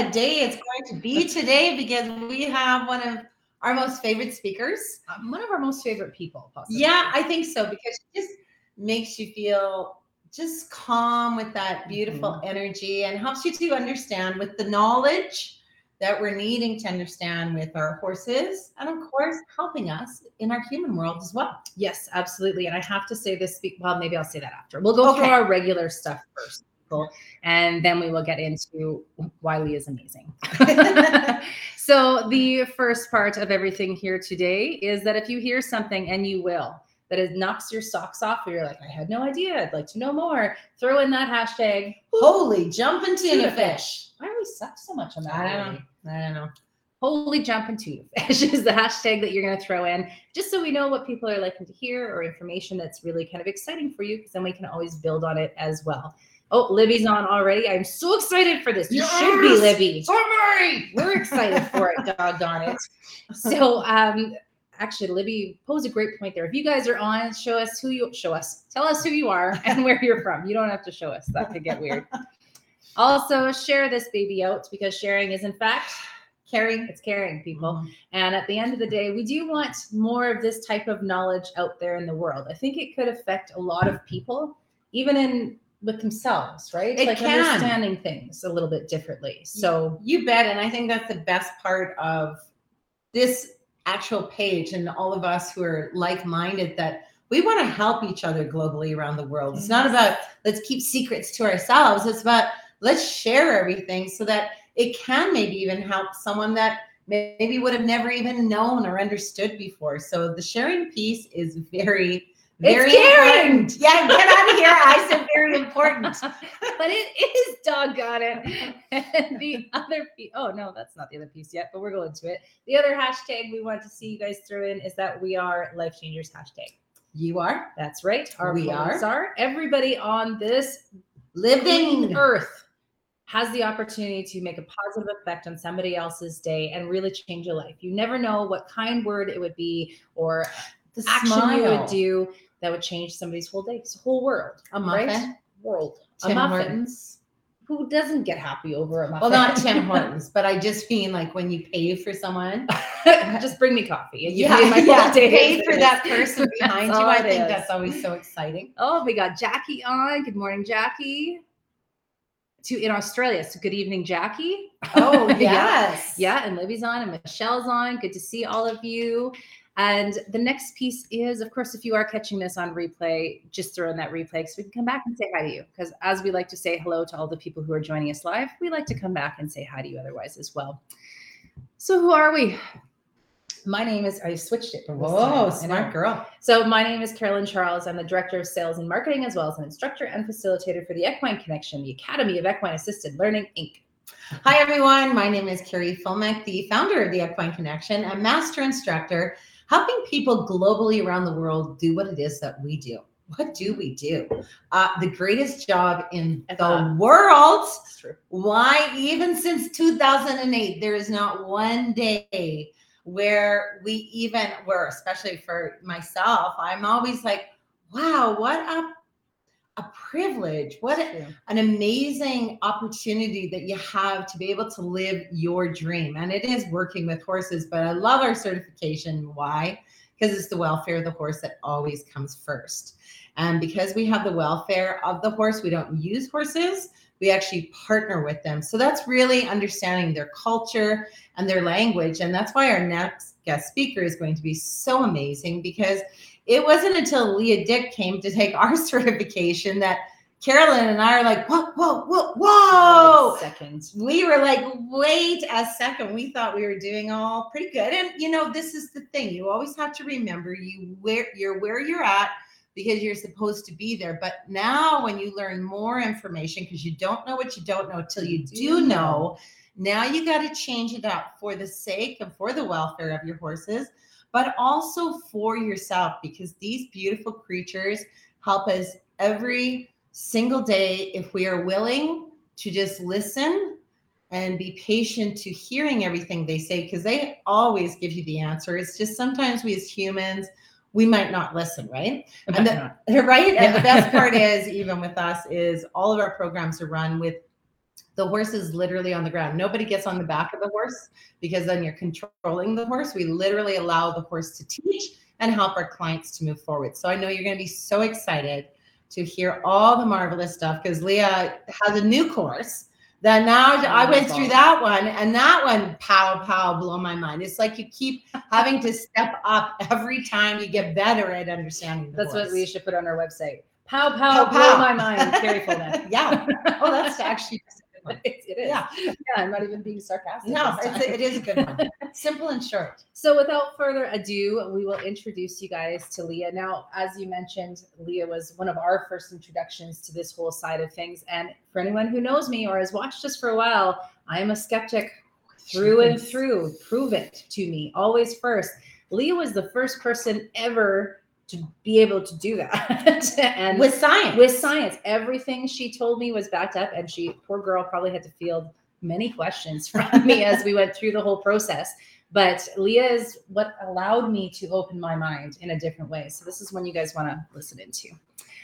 a day it's going to be today because we have one of our most favorite speakers. Um, one of our most favorite people, possibly. Yeah, I think so because it just makes you feel just calm with that beautiful Mm-hmm. energy and helps you to understand with the knowledge that we're needing to understand with our horses and of course helping us in our human world as well. Yes, absolutely. And I have to say this. Well, maybe I'll say that after. We'll go through our regular stuff first, people, and then we will get into why Lee is amazing. so the first part of everything here today is that if you hear something, and you will, that it knocks your socks off, or you're like, I had no idea. I'd like to know more. Throw in that hashtag. Holy jumping Tuna fish. Why do we suck so much on that? I don't know. I don't know. Holy jumping tuna fish is the hashtag that you're going to throw in, just so we know what people are liking to hear or information that's really kind of exciting for you, because then we can always build on it as well. Oh, Libby's on already. I'm so excited for this. You should be, Yes! Libby. Sorry. We're excited for it, doggone it. So, um, actually, Libby posed a great point there. If you guys are on, show us who you show us. Tell us who you are and where you're from. You don't have to show us. That could get weird. Also, share this baby out because sharing is, in fact, caring. It's caring, people. Mhm. And at the end of the day, we do want more of this type of knowledge out there in the world. I think it could affect a lot of people, even in with themselves, right? It like can. understanding things a little bit differently. So You bet. And I think that's the best part of this actual page and all of us who are like minded that we want to help each other globally around the world. It's not about let's keep secrets to ourselves. It's about let's share everything so that it can maybe even help someone that maybe would have never even known or understood before. So the sharing piece is very, very caring. important. Yeah, get out of here. I said very important. but it is doggone it. And the other piece, oh no, that's not the other piece yet, but we're going to it. The other hashtag we want to see you guys throw in is that we are life changers hashtag. You are That's right. Our We are. are everybody on this living earth has the opportunity to make a positive effect on somebody else's day and really change a life. You never know what kind word it would be or the action smile. you would do that would change somebody's whole day, It's a whole world, A muffin. right? World. Tim a muffin. Hortons. Who doesn't get happy over a muffin? Well, not Tim Hortons, but I just mean like when you pay for someone. Just bring me coffee. And you yeah, my yeah, day pay for that person behind you. I think is. that's always so exciting. Oh, we got Jackie on. Good morning, Jackie. To in Australia. So good evening, Jackie. Oh Yeah. yes, Yeah, and Libby's on and Michelle's on. Good to see all of you. And the next piece is, of course, if you are catching this on replay, just throw in that replay so we can come back and say hi to you. Because as we like to say hello to all the people who are joining us live, we like to come back and say hi to you otherwise as well. So who are we? My name is, I switched it Whoa, time. I know. smart girl. So my name is Carolyn Charles. I'm the Director of Sales and Marketing, as well as an instructor and facilitator for the Equine Connection, the Academy of Equine Assisted Learning, Inc. Hi everyone, my name is Carrie Fulmick, the founder of the Equine Connection, a master instructor, helping people globally around the world do what it is that we do. What do we do? Uh, the greatest job in the world. Why, even since 2008, there is not one day where we even, were, especially for myself, I'm always like, wow, what a, a privilege. What an amazing opportunity that you have to be able to live your dream. And it is working with horses, but I love our certification. Why? Because it's the welfare of the horse that always comes first. And because we have the welfare of the horse, we don't use horses, we actually partner with them. So that's really understanding their culture and their language. And that's why our next guest speaker is going to be so amazing because it wasn't until Leah Dick came to take our certification that Carolyn and I are like, whoa, whoa, whoa, whoa. Seconds. We were like, wait a second. We thought we were doing all pretty good. And you know, this is the thing. You always have to remember you where you're where you're at because you're supposed to be there. But now when you learn more information, because you don't know what you don't know till you do know, now you got to change it up for the sake and for the welfare of your horses, but also for yourself because these beautiful creatures help us every single day if we are willing to just listen and be patient to hearing everything they say because they always give you the answer. It's just sometimes we as humans, we might not listen, right? And the, right. And the best part is, even with us, is all of our programs are run with the horse is literally on the ground. Nobody gets on the back of the horse because then you're controlling the horse. We literally allow the horse to teach and help our clients to move forward. So I know you're going to be so excited to hear all the marvelous stuff because Leah has a new course that now oh, I went through that one and that one pow pow blow my mind. It's like you keep having to step up every time you get better at understanding. That's horse. what we should put on our website. Pow pow, Pow, blow pow. my mind. Carrie Fullman. yeah. Oh, that's actually it is. yeah. Yeah, I'm not even being sarcastic. No, it's, it is a good one. Simple and short. So, without further ado, we will introduce you guys to Leah. Now, as you mentioned, Leah was one of our first introductions to this whole side of things. And for anyone who knows me or has watched us for a while, I am a skeptic through and through. Prove it to me, always first. Leah was the first person ever to be able to do that. and With science. with science. Everything she told me was backed up, and she, poor girl, probably had to field many questions from me as we went through the whole process. But Leah is what allowed me to open my mind in a different way. So this is one you guys want to listen into.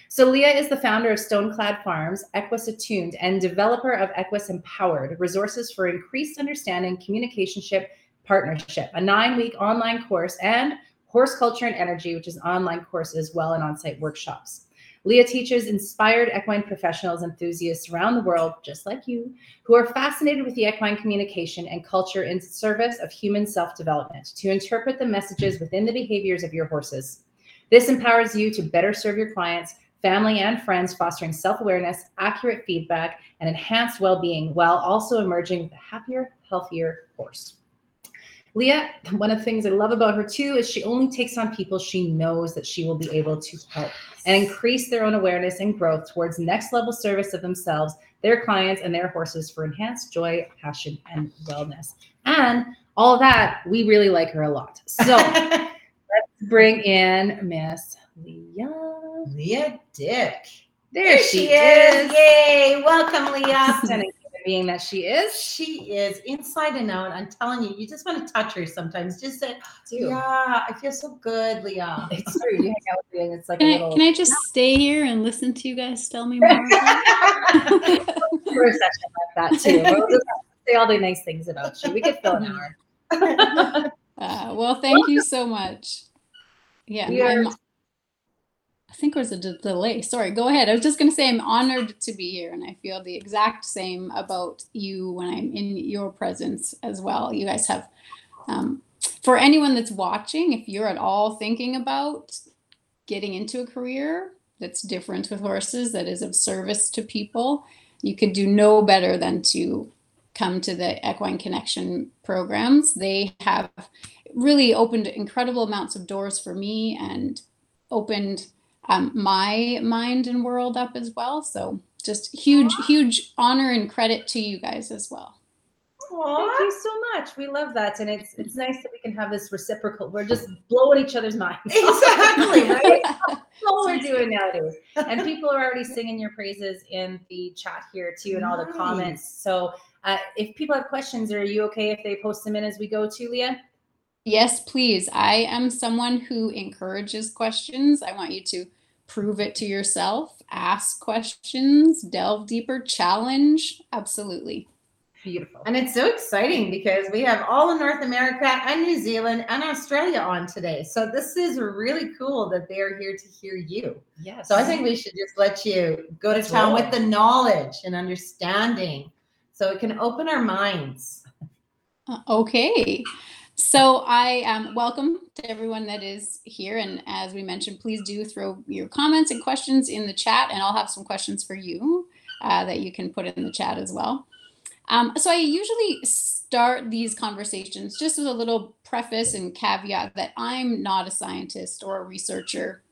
So Leah is the founder of Stoneclad Farms, Equus Attuned, and developer of Equus Empowered, resources for increased understanding, communicationship, partnership, a nine-week online course, and horse culture and energy, which is online course as well and on-site workshops. Leah teaches inspired equine professionals, enthusiasts around the world, just like you, who are fascinated with the equine communication and culture in service of human self development to interpret the messages within the behaviors of your horses. This empowers you to better serve your clients, family, and friends, fostering self awareness, accurate feedback, and enhanced well being while also emerging with a happier, healthier horse. Leah, one of the things I love about her too is she only takes on people she knows that she will be able to help and increase their own awareness and growth towards next level service of themselves, their clients, and their horses for enhanced joy, passion, and wellness. And all that, we really like her a lot. So let's bring in Miss Leah. Leah Dick. There, she, is. Yay. Welcome, Leah. Stunning human being that she is. She is inside and out. I'm telling you, you just want to touch her sometimes. Just say, Yeah, I feel so good, Leah. It's true. You hang out with Leah, and it's like Can a I, little can I just stay here and listen to you guys tell me more? for a session like that too. We'll just say all the nice things about you. We could fill an hour. uh, well, thank you so much. Yeah, We are- I'm- I think there was a d- delay. Sorry, go ahead. I was just going to say I'm honored to be here, and I feel the exact same about you when I'm in your presence as well. You guys have, um, for anyone that's watching, if you're at all thinking about getting into a career that's different with horses, that is of service to people, you could do no better than to come to the Equine Connection programs. They have really opened incredible amounts of doors for me and opened um, my mind and world up as well. So just huge, huge honor and credit to you guys as well. Thank you so much. We love that, and it's it's nice that we can have this reciprocal. We're just blowing each other's minds. Exactly, right? That's what we're doing nowadays. And people are already singing your praises in the chat here too, and all the comments. So uh, if people have questions, are you okay if they post them in as we go to Leah? Yes, please. I am someone who encourages questions. I want you to prove it to yourself, ask questions, delve deeper, challenge. Absolutely. Beautiful. And it's so exciting because we have all of North America and New Zealand and Australia on today. So this is really cool that they're here to hear you. yes. So I think we should just let you go to Let's town roll. with the knowledge and understanding so it can open our minds. Uh, Okay. So I um, welcome to everyone that is here. And as we mentioned, please do throw your comments and questions in the chat, and I'll have some questions for you uh, that you can put in the chat as well. Um, so I usually start these conversations just with a little preface and caveat that I'm not a scientist or a researcher,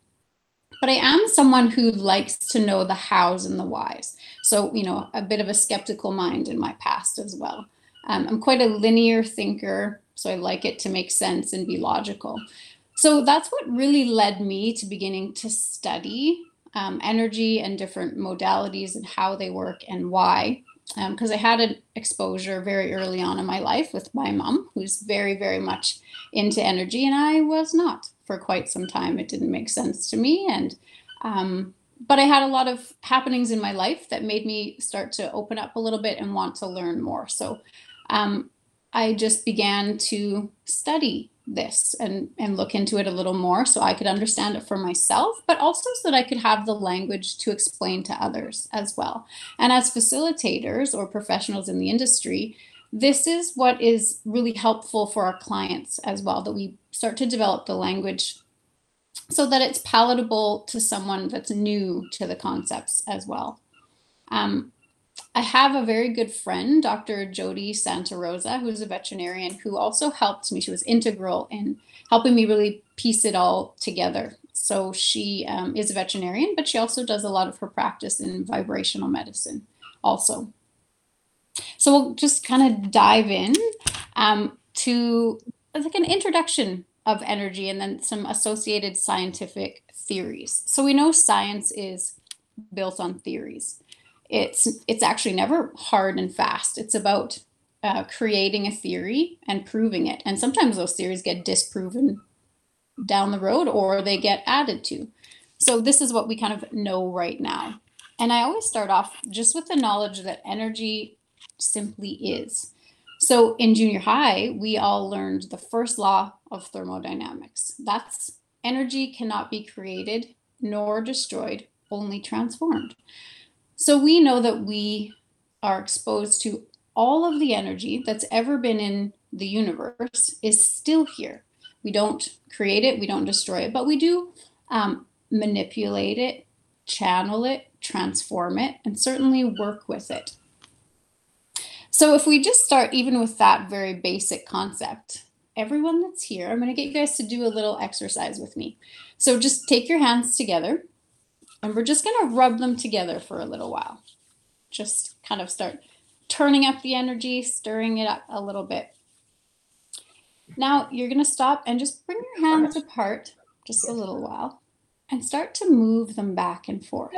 but I am someone who likes to know the hows and the whys. So, you know, a bit of a skeptical mind in my past as well. Um, I'm quite a linear thinker, so I like it to make sense and be logical. So that's what really led me to beginning to study um, energy and different modalities and how they work and why. Because I had an exposure very early on in my life with my mom, who's very, very much into energy, and I was not for quite some time. It didn't make sense to me. And um, but I had a lot of happenings in my life that made me start to open up a little bit and want to learn more. So um, I just began to study this and and look into it a little more so I could understand it for myself but also so that I could have the language to explain to others as well. And as facilitators or professionals in the industry, this is what is really helpful for our clients as well that we start to develop the language so that it's palatable to someone that's new to the concepts as well. Um, I have a very good friend, Dr. Jody Santa Rosa, who's a veterinarian who also helped me. She was integral in helping me really piece it all together. So she um, is a veterinarian, but she also does a lot of her practice in vibrational medicine also. So we'll just kind of dive in um, to like an introduction of energy and then some associated scientific theories. So we know science is built on theories it's it's actually never hard and fast. It's about uh, creating a theory and proving it. And sometimes those theories get disproven down the road or they get added to. So this is what we kind of know right now. And I always start off just with the knowledge that energy simply is. So in junior high, we all learned the first law of thermodynamics. That's energy cannot be created nor destroyed, only transformed. So we know that we are exposed to all of the energy that's ever been in the universe is still here. We don't create it, we don't destroy it, but we do um, manipulate it, channel it, transform it, and certainly work with it. So if we just start even with that very basic concept, everyone that's here, I'm going to get you guys to do a little exercise with me. So just take your hands together and we're just going to rub them together for a little while. Just kind of start turning up the energy, stirring it up a little bit. Now you're going to stop and just bring your hands apart just a little while and start to move them back and forth.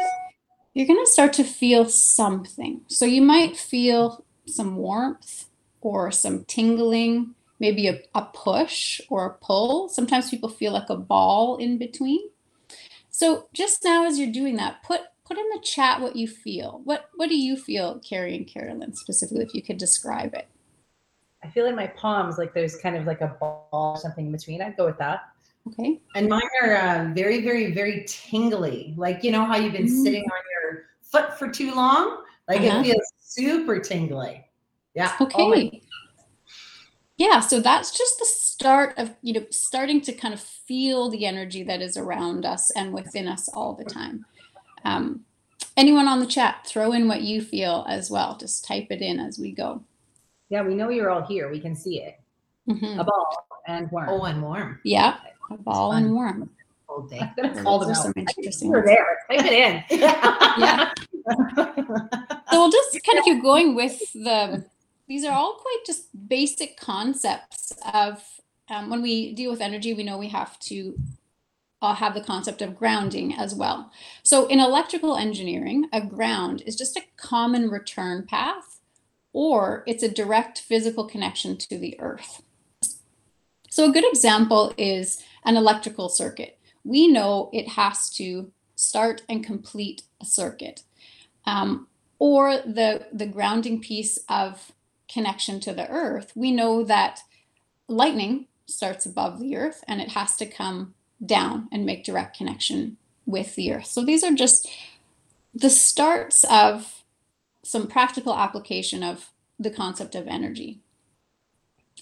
You're going to start to feel something. So you might feel some warmth or some tingling, maybe a, a push or a pull. Sometimes people feel like a ball in between. So just now as you're doing that, put put in the chat what you feel. What what do you feel, Carrie and Carolyn, specifically, if you could describe it? I feel in my palms like there's kind of like a ball or something in between. I'd go with that. Okay. And mine are uh, very, very, very tingly. Like you know how you've been mm. sitting on your foot for too long. Like uh-huh. it feels super tingly. Yeah. Okay. Yeah. So that's just the start of you know starting to kind of feel the energy that is around us and within us all the time. Um, anyone on the chat throw in what you feel as well. Just type it in as we go. Yeah we know you're all here. We can see it. Mm-hmm. a ball and warm oh and warm yeah a ball and warm all day. All the some interesting we're there. Type it in. Yeah. So we'll just kind of keep going with the these are all quite just basic concepts of um, when we deal with energy, we know we have to uh, have the concept of grounding as well. So in electrical engineering, a ground is just a common return path, or it's a direct physical connection to the earth. So a good example is an electrical circuit. We know it has to start and complete a circuit. Um, or the, the grounding piece of connection to the earth, we know that lightning starts above the earth and it has to come down and make direct connection with the earth. So these are just the starts of some practical application of the concept of energy.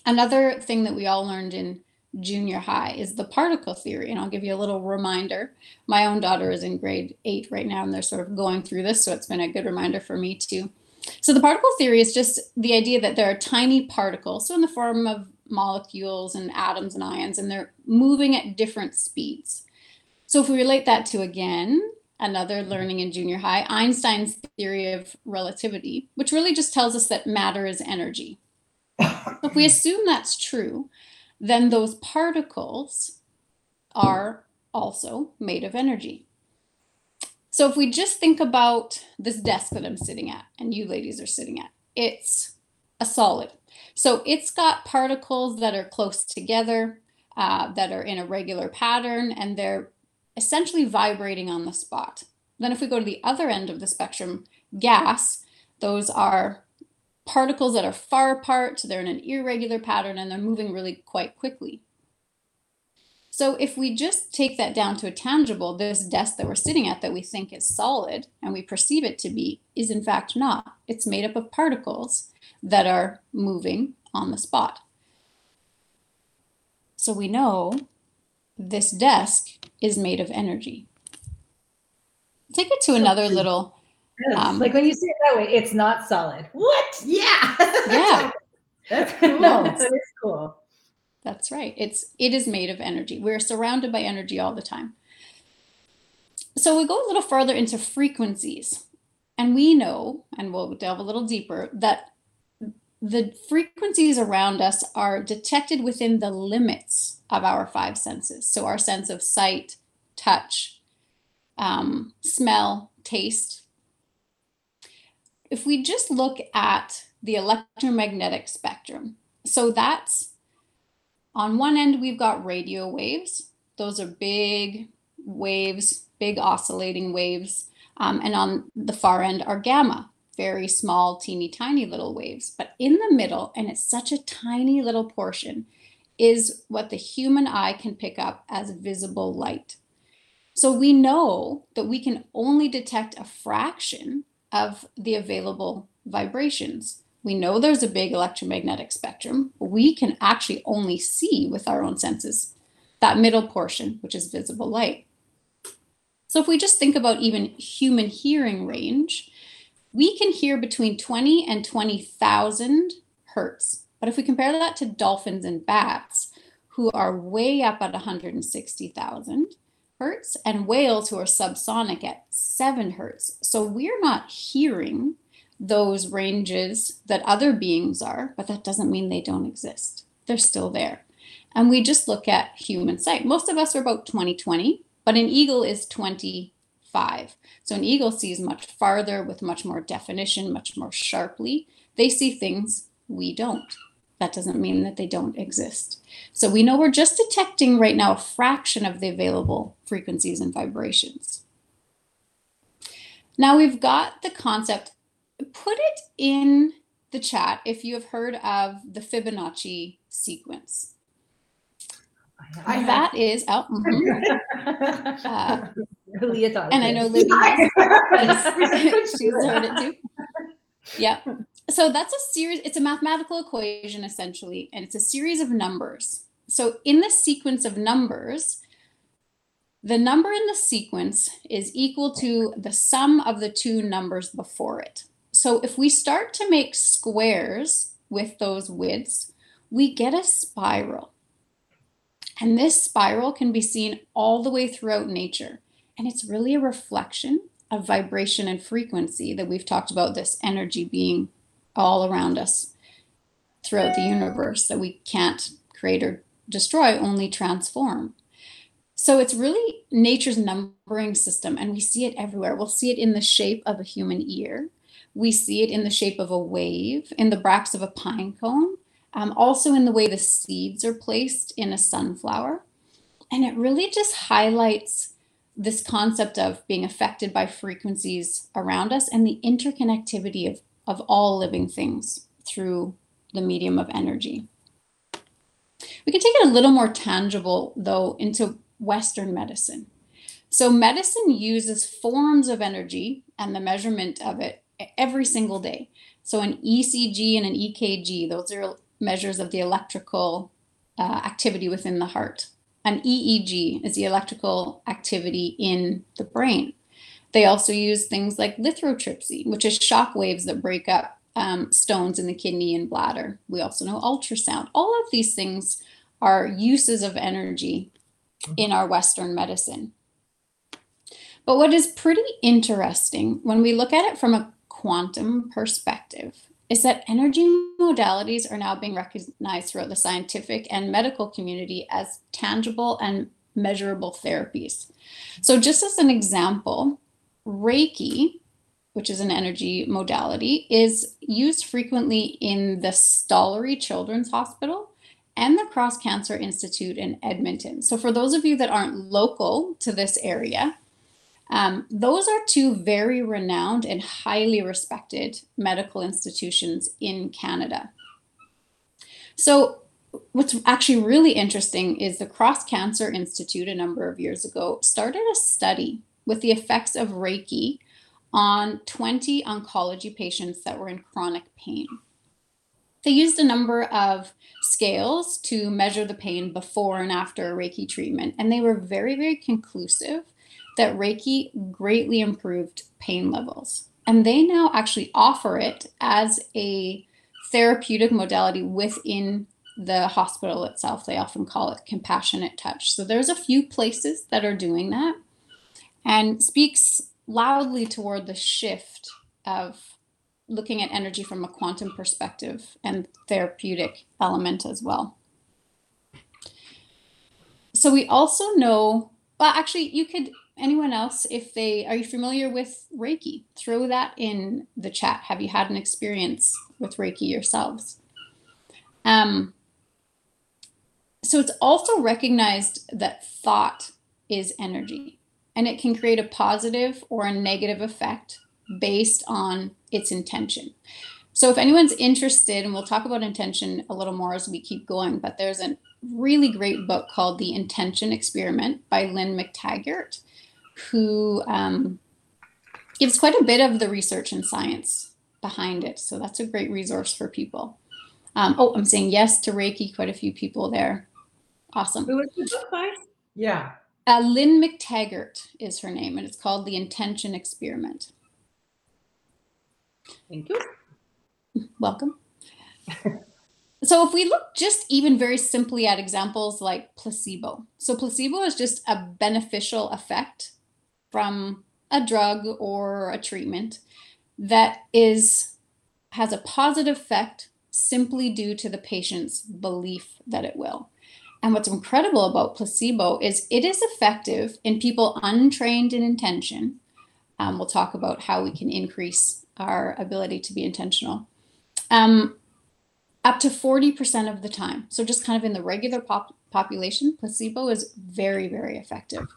Another thing that we all learned in junior high is the particle theory. And I'll give you a little reminder. My own daughter is in grade eight right now, and they're sort of going through this. So it's been a good reminder for me too. So the particle theory is just the idea that there are tiny particles, so in the form of molecules and atoms and ions, and they're moving at different speeds. So if we relate that to again, another mm-hmm. learning in junior high, Einstein's theory of relativity, which really just tells us that matter is energy. if we assume that's true, then those particles are also made of energy. So if we just think about this desk that I'm sitting at and you ladies are sitting at, it's a solid. So it's got particles that are close together, uh, that are in a regular pattern, and they're essentially vibrating on the spot. Then, if we go to the other end of the spectrum, gas, those are particles that are far apart, they're in an irregular pattern, and they're moving really quite quickly. So if we just take that down to a tangible, this desk that we're sitting at that we think is solid and we perceive it to be is in fact not. It's made up of particles that are moving on the spot. So we know this desk is made of energy. Take it to another little Yes. Um, like when you say it that way, it's not solid. What? Yeah. Yeah. That's cool. that is cool. That's right. It's it is made of energy. We're surrounded by energy all the time. So we go a little further into frequencies. And we know, and we'll delve a little deeper, that the frequencies around us are detected within the limits of our five senses. So our sense of sight, touch, um, smell, taste. If we just look at the electromagnetic spectrum, so that's on one end, we've got radio waves. Those are big waves, big oscillating waves. Um, and on the far end are gamma, very small, teeny tiny little waves. But in the middle, and it's such a tiny little portion, is what the human eye can pick up as visible light. So we know that we can only detect a fraction of the available vibrations. We know there's a big electromagnetic spectrum. We can actually only see with our own senses that middle portion, which is visible light. So if we just think about even human hearing range, we can hear between 20 and 20,000 hertz. But if we compare that to dolphins and bats, who are way up at 160,000 hertz, and whales who are subsonic at 7 hertz. So we're not hearing those ranges that other beings are, but that doesn't mean they don't exist. They're still there. And we just look at human sight. Most of us are about 2020, but an eagle is 25. So an eagle sees much farther with much more definition, much more sharply. They see things we don't. That doesn't mean that they don't exist. So we know we're just detecting right now a fraction of the available frequencies and vibrations. Now we've got the concept put it in the chat if you have heard of the Fibonacci sequence. I that is out. mhm. Uh, and I know. Libby has. Yes. She's heard it too. Yeah. So that's a series, it's a mathematical equation essentially, and it's a series of numbers. So in the sequence of numbers, the number in the sequence is equal to the sum of the two numbers before it. So if we start to make squares with those widths, we get a spiral. And this spiral can be seen all the way throughout nature. And it's really a reflection of vibration and frequency that we've talked about this energy being all around us throughout the universe that we can't create or destroy, only transform. So it's really nature's numbering system, and we see it everywhere. We'll see it in the shape of a human ear. We see it in the shape of a wave, in the bracts of a pine cone, um, also in the way the seeds are placed in a sunflower. And it really just highlights this concept of being affected by frequencies around us and the interconnectivity of, of all living things through the medium of energy. We can take it a little more tangible, though, into Western medicine. So, medicine uses forms of energy and the measurement of it every single day. So, an ECG and an EKG, those are measures of the electrical uh, activity within the heart. An EEG is the electrical activity in the brain. They also use things like lithotripsy, which is shock waves that break up um, stones in the kidney and bladder. We also know ultrasound. All of these things are uses of energy in our Western medicine. But what is pretty interesting when we look at it from a quantum perspective is that energy modalities are now being recognized throughout the scientific and medical community as tangible and measurable therapies. So, just as an example, Reiki, which is an energy modality, is used frequently in the Stollery Children's Hospital and the Cross Cancer Institute in Edmonton. So, for those of you that aren't local to this area, Um, those are two very renowned and highly respected medical institutions in Canada. So, what's actually really interesting is the Cross Cancer Institute a number of years ago started a study with the effects of Reiki on 20 oncology patients that were in chronic pain. They used a number of scales to measure the pain before and after a Reiki treatment, and they were very, very conclusive that Reiki greatly improved pain levels. And they now actually offer it as a therapeutic modality within the hospital itself. They often call it compassionate touch. So there's a few places that are doing that and speaks loudly toward the shift of looking at energy from a quantum perspective and therapeutic element as well. So we also know, well, actually, you could, anyone else, if they, are you familiar with Reiki? Throw that in the chat. Have you had an experience with Reiki yourselves? Um, so it's also recognized that thought is energy and it can create a positive or a negative effect based on its intention. So, if anyone's interested, and we'll talk about intention a little more as we keep going, but there's a really great book called The Intention Experiment by Lynne McTaggart, who um, gives quite a bit of the research and science behind it. So, that's a great resource for people. Um, oh, I'm saying yes to Reiki, quite a few people there. Awesome. Who was the book by? Yeah. Uh, Lynne McTaggart is her name, and it's called The Intention Experiment. Thank you. Welcome. so, if we look just even very simply at examples like placebo, so placebo is just a beneficial effect from a drug or a treatment that is has a positive effect simply due to the patient's belief that it will. And what's incredible about placebo is it is effective in people untrained in intention. Um, we'll talk about how we can increase our ability to be intentional. Um, up to 40% of the time. So, just kind of in the regular pop- population, placebo is very, very effective.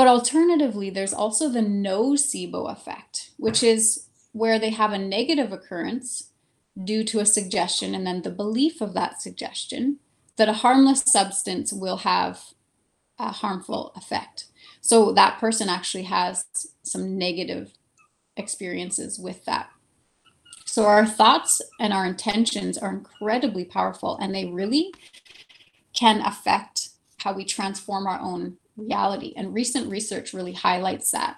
But alternatively, there's also the nocebo effect, which is where they have a negative occurrence due to a suggestion and then the belief of that suggestion that a harmless substance will have a harmful effect. So that person actually has some negative experiences with that. So our thoughts and our intentions are incredibly powerful and they really can affect how we transform our own reality. And recent research really highlights that.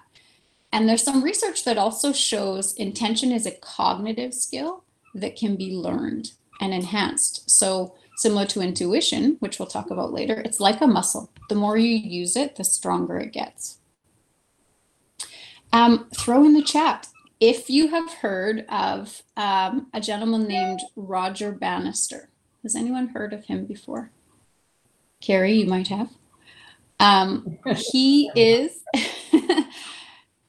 And there's some research that also shows intention is a cognitive skill that can be learned and enhanced. So Similar to intuition, which we'll talk about later, it's like a muscle. The more you use it, the stronger it gets. Um, throw in the chat if you have heard of um, a gentleman named Roger Bannister. Has anyone heard of him before? Carrie, you might have. Um, he is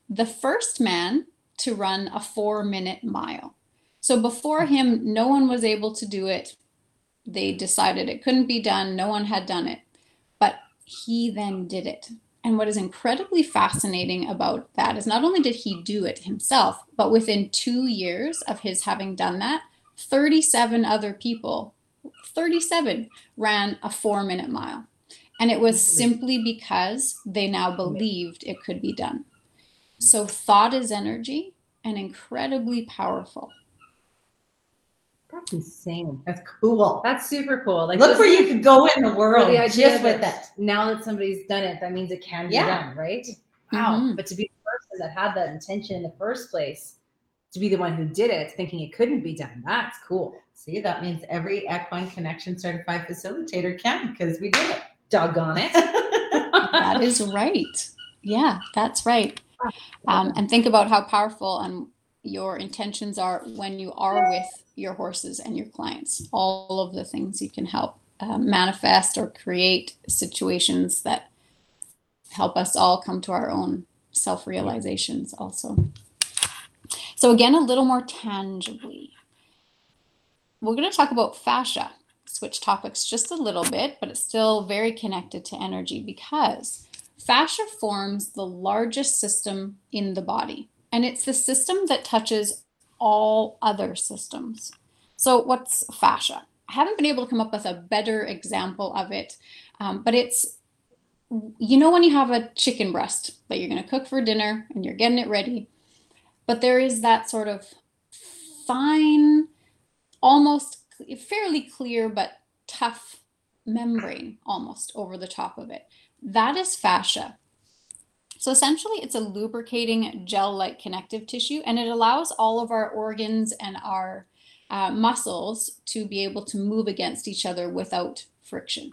the first man to run a four minute mile. So before him, no one was able to do it they decided it couldn't be done. No one had done it. But he then did it. And what is incredibly fascinating about that is not only did he do it himself, but within two years of his having done that, 37 other people, 37 ran a four minute mile. And it was simply because they now believed it could be done. So thought is energy and incredibly powerful. That's insane. That's cool. That's super cool. Like Look where you could go in the world the just with that it. Now that somebody's done it, that means it can be done, right? Wow. Mhm. But to be the person that had that intention in the first place, to be the one who did it, thinking it couldn't be done, that's cool. See, that means every Equine Connection certified facilitator can because we did Doggone it. that is right. Yeah, that's right. Um, and think about how powerful and your intentions are when you are with your horses and your clients. All of the things you can help uh, manifest or create situations that help us all come to our own self realizations, also. So, again, a little more tangibly, we're going to talk about fascia. Switch topics just a little bit, but it's still very connected to energy because fascia forms the largest system in the body, and it's the system that touches all other systems. So, what's fascia? I haven't been able to come up with a better example of it, um, but it's you know when you have a chicken breast that you're going to cook for dinner and you're getting it ready, but there is that sort of fine, almost fairly clear but tough membrane almost over the top of it. That is fascia. So essentially, it's a lubricating gel like connective tissue, and it allows all of our organs and our uh, muscles to be able to move against each other without friction.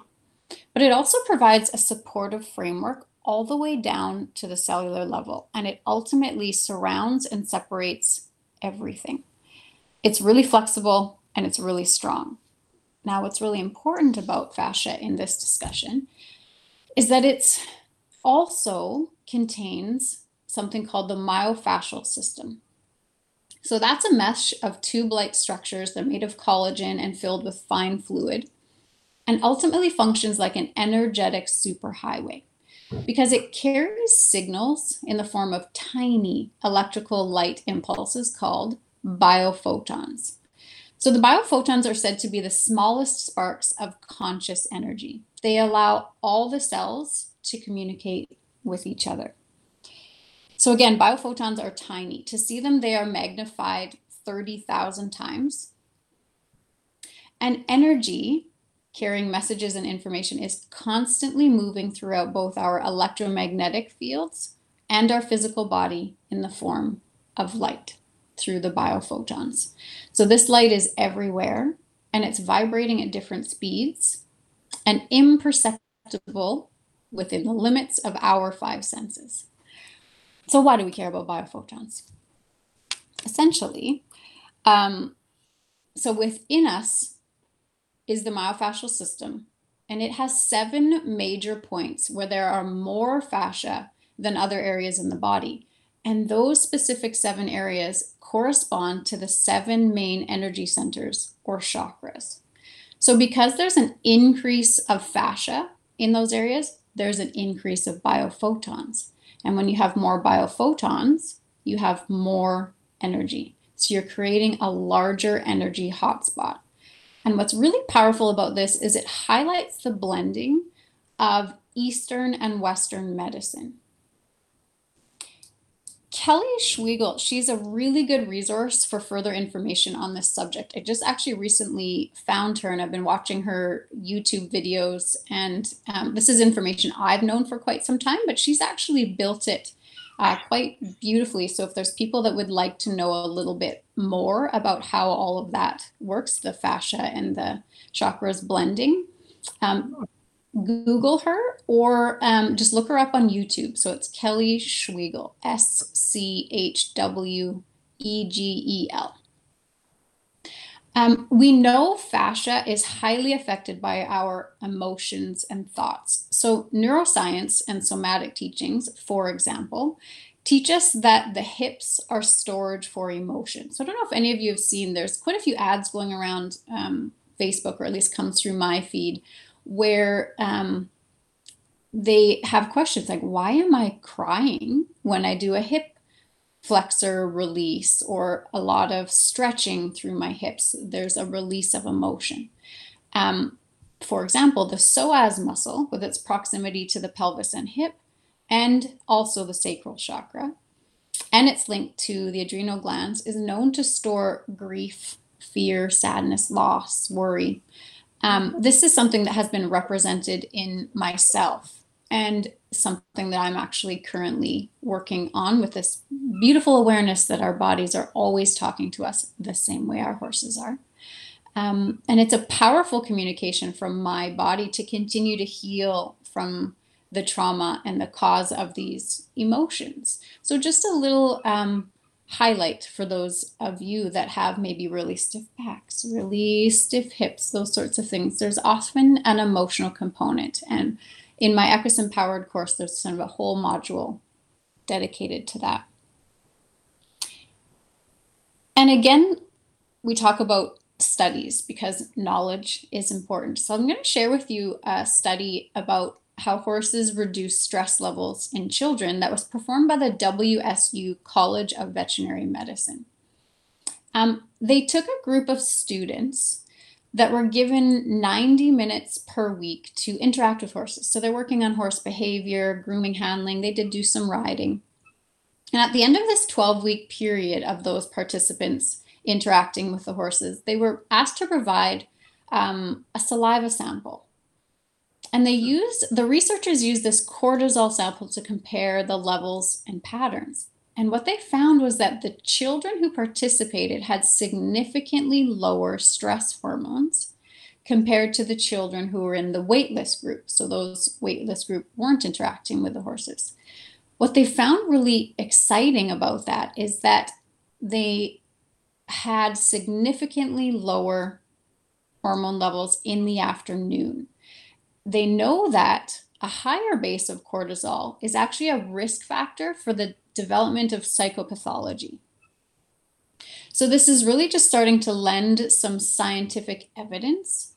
But it also provides a supportive framework all the way down to the cellular level, and it ultimately surrounds and separates everything. It's really flexible and it's really strong. Now, what's really important about fascia in this discussion is that it's also contains something called the myofascial system. So that's a mesh of tube-like structures. They're made of collagen and filled with fine fluid and ultimately functions like an energetic superhighway because it carries signals in the form of tiny electrical light impulses called biophotons. So the biophotons are said to be the smallest sparks of conscious energy. They allow all the cells to communicate with each other. So again, biophotons are tiny. To see them, they are magnified 30,000 times. And energy carrying messages and information is constantly moving throughout both our electromagnetic fields and our physical body in the form of light through the biophotons. So this light is everywhere and it's vibrating at different speeds and imperceptible within the limits of our five senses. So why do we care about biophotons? Essentially, um, so within us, is the myofascial system, and it has seven major points where there are more fascia than other areas in the body. And those specific seven areas correspond to the seven main energy centers or chakras. So, because there's an increase of fascia in those areas, there's an increase of biophotons. And when you have more biophotons, you have more energy. So, you're creating a larger energy hotspot. And what's really powerful about this is it highlights the blending of Eastern and Western medicine. Kelly Schwiegel, she's a really good resource for further information on this subject. I just actually recently found her and I've been watching her YouTube videos. And um, this is information I've known for quite some time, but she's actually built it uh, quite beautifully. So if there's people that would like to know a little bit more about how all of that works, the fascia and the chakras blending, um, Google her or um, just look her up on YouTube. So it's Kelly Schweigel, S C H W E G E L. Um, we know fascia is highly affected by our emotions and thoughts. So, neuroscience and somatic teachings, for example, teach us that the hips are storage for emotion. So, I don't know if any of you have seen, there's quite a few ads going around um, Facebook, or at least comes through my feed, where um, they have questions like, Why am I crying when I do a hip flexor release or a lot of stretching through my hips. There's a release of emotion. Um, for example, the psoas muscle, with its proximity to the pelvis and hip, and also the sacral chakra, and its link to the adrenal glands, is known to store grief, fear, sadness, loss, worry. Um, this is something that has been represented in myself and something that I'm actually currently working on with this beautiful awareness that our bodies are always talking to us the same way our horses are. Um, and it's a powerful communication from my body to continue to heal from the trauma and the cause of these emotions. So, just a little um, highlight for those of you that have maybe really stiff backs, really stiff hips, those sorts of things. There's often an emotional component. And in my Equus Empowered course, there's sort of a whole module dedicated to that. And again, we talk about studies because knowledge is important. So I'm going to share with you a study about how horses reduce stress levels in children that was performed by the WSU College of Veterinary Medicine. Um, they took a group of students that were given 90 minutes per week to interact with horses. So they're working on horse behavior, grooming, handling. They did do some riding. And at the end of this 12 week period of those participants interacting with the horses, they were asked to provide um, a saliva sample. And they used, the researchers used this cortisol sample to compare the levels and patterns. And what they found was that the children who participated had significantly lower stress hormones compared to the children who were in the waitlist group. So those waitlist group weren't interacting with the horses. What they found really exciting about that is that they had significantly lower hormone levels in the afternoon. They know that a higher base of cortisol is actually a risk factor for the development of psychopathology. So, this is really just starting to lend some scientific evidence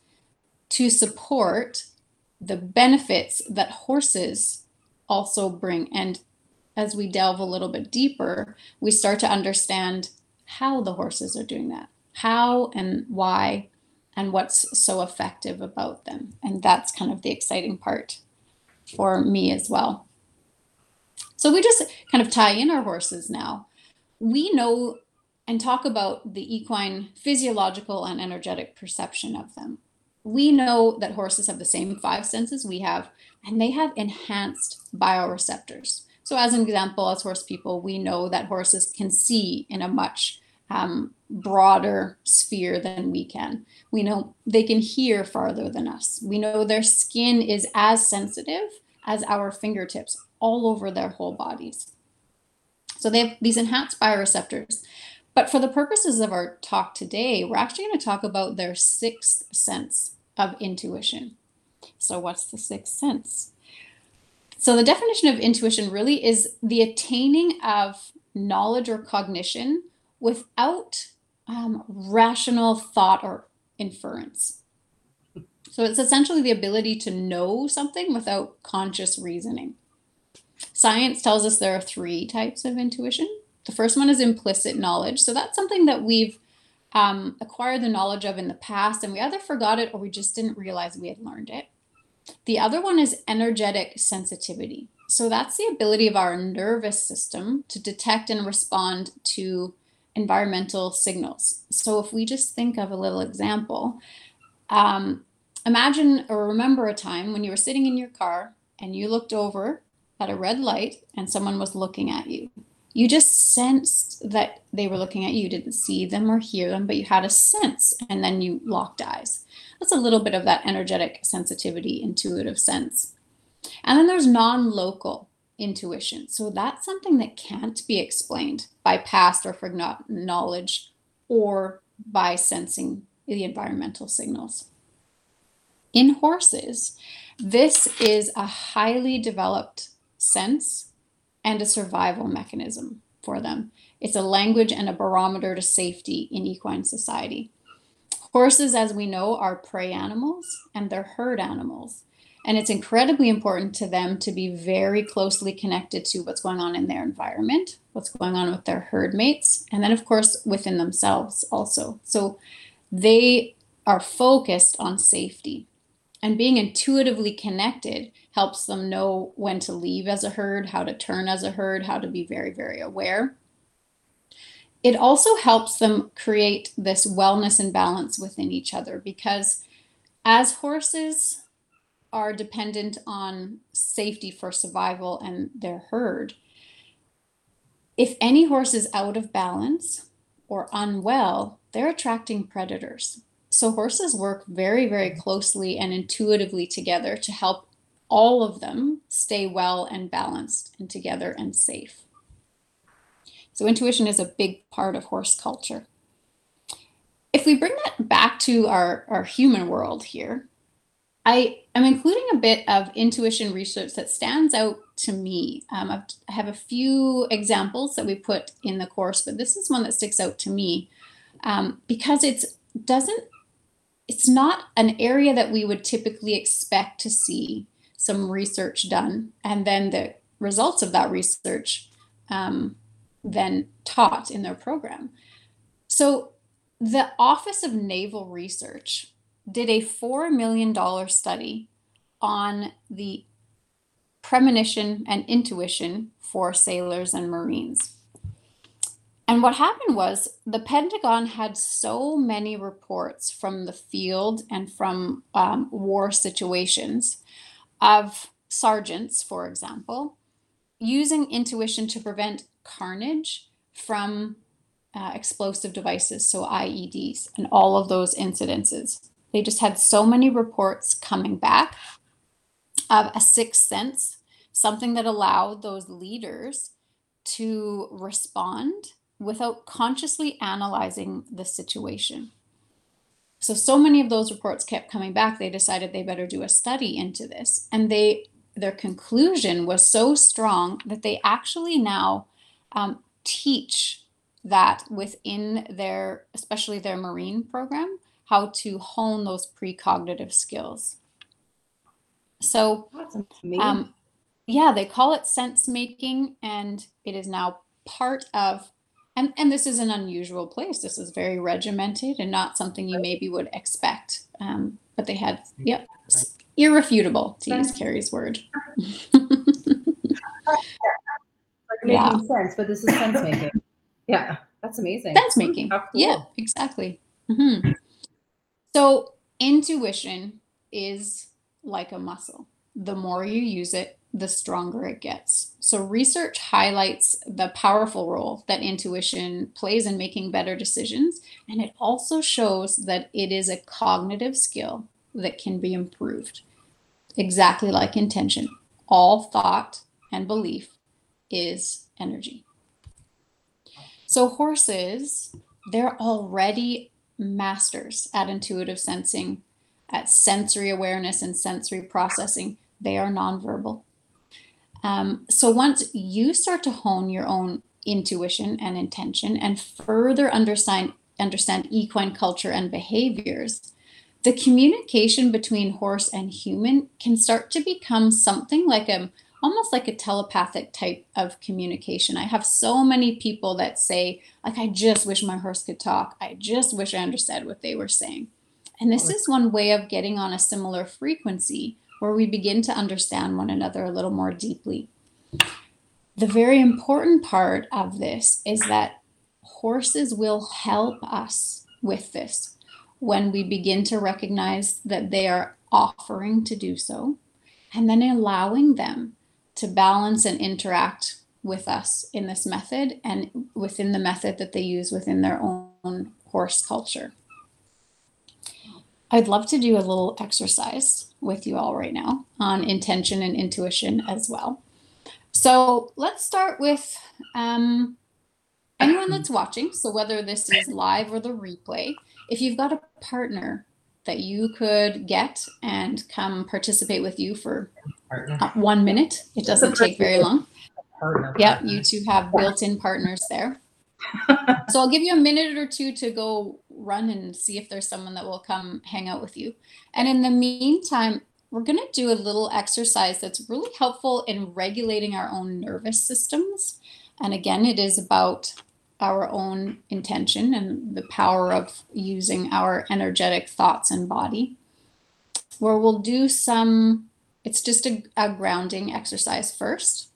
to support the benefits that horses also bring. And as we delve a little bit deeper, we start to understand how the horses are doing that, how and why, and what's so effective about them. And that's kind of the exciting part for me as well. So we just kind of tie in our horses now. We know and talk about the equine physiological and energetic perception of them. We know that horses have the same five senses we have, and they have enhanced bioreceptors. So, as an example, as horse people, we know that horses can see in a much um, broader sphere than we can. We know they can hear farther than us. We know their skin is as sensitive as our fingertips all over their whole bodies. So they have these enhanced bioreceptors. But for the purposes of our talk today, we're actually going to talk about their sixth sense of intuition. So, what's the sixth sense? So, the definition of intuition really is the attaining of knowledge or cognition without um, rational thought or inference. So, it's essentially the ability to know something without conscious reasoning. Science tells us there are three types of intuition. The first one is implicit knowledge. So that's something that we've um, acquired the knowledge of in the past and we either forgot it or we just didn't realize we had learned it. The other one is energetic sensitivity. So that's the ability of our nervous system to detect and respond to environmental signals. So if we just think of a little example, um, imagine or remember a time when you were sitting in your car and you looked over at a red light and someone was looking at you. You just sensed that they were looking at you. You didn't see them or hear them, but you had a sense and then you locked eyes. That's a little bit of that energetic sensitivity, intuitive sense. And then there's non local intuition. So that's something that can't be explained by past or forgotten knowledge or by sensing the environmental signals. In horses, this is a highly developed sense and a survival mechanism for them. It's a language and a barometer to safety in equine society. Horses, as we know, are prey animals and they're herd animals. And it's incredibly important to them to be very closely connected to what's going on in their environment, what's going on with their herd mates, and then, of course, within themselves also. So they are focused on safety and being intuitively connected helps them know when to leave as a herd, how to turn as a herd, how to be very, very aware. It also helps them create this wellness and balance within each other because as horses are dependent on safety for survival and their herd, if any horse is out of balance or unwell, they're attracting predators. So horses work very, very closely and intuitively together to help all of them stay well and balanced and together and safe. So, intuition is a big part of horse culture. If we bring that back to our, our human world here, I am including a bit of intuition research that stands out to me. Um, I have a few examples that we put in the course, but this is one that sticks out to me um, because it doesn't, it's not an area that we would typically expect to see some research done, and then the results of that research um, then taught in their program. So the Office of Naval Research did a $4 million study on the premonition and intuition for sailors and Marines. And what happened was the Pentagon had so many reports from the field and from um, war situations of sergeants, for example, using intuition to prevent carnage from uh, explosive devices, so IEDs, and all of those incidences. They just had so many reports coming back of a sixth sense, something that allowed those leaders to respond without consciously analyzing the situation. So, so many of those reports kept coming back. They decided they better do a study into this. And they, their conclusion was so strong that they actually now um, teach that within their, especially their Marine program, how to hone those precognitive skills. So, um, yeah, they call it sense making, and it is now part of. And, and this is an unusual place. This is very regimented and not something you maybe would expect. Um, but they had, yep, irrefutable to use Carrie's word. making Yeah. sense, but this is sense making. yeah, that's amazing. sense making. Cool. Yeah, exactly. hmm So, intuition is like a muscle. The more you use it, the stronger it gets. So, research highlights the powerful role that intuition plays in making better decisions. And it also shows that it is a cognitive skill that can be improved, exactly like intention. All thought and belief is energy. So, horses, they're already masters at intuitive sensing, at sensory awareness and sensory processing. They are nonverbal. Um, so, once you start to hone your own intuition and intention and further understand, understand equine culture and behaviors, the communication between horse and human can start to become something like a almost like a telepathic type of communication. I have so many people that say, like, I just wish my horse could talk. I just wish I understood what they were saying. And this is one way of getting on a similar frequency where we begin to understand one another a little more deeply. The very important part of this is that horses will help us with this when we begin to recognize that they are offering to do so and then allowing them to balance and interact with us in this method and within the method that they use within their own horse culture. I'd love to do a little exercise with you all right now on intention and intuition as well. So let's start with um, anyone that's watching. So, whether this is live or the replay, if you've got a partner that you could get and come participate with you for Partner. uh, one minute. It doesn't take very long. Partner. Yep, partner. you two have built-in partners there. So I'll give you a minute or two to go run and see if there's someone that will come hang out with you. And in the meantime, we're going to do a little exercise that's really helpful in regulating our own nervous systems. And again, it is about our own intention and the power of using our energetic thoughts and body. Where we'll do some, it's just a, a grounding exercise first.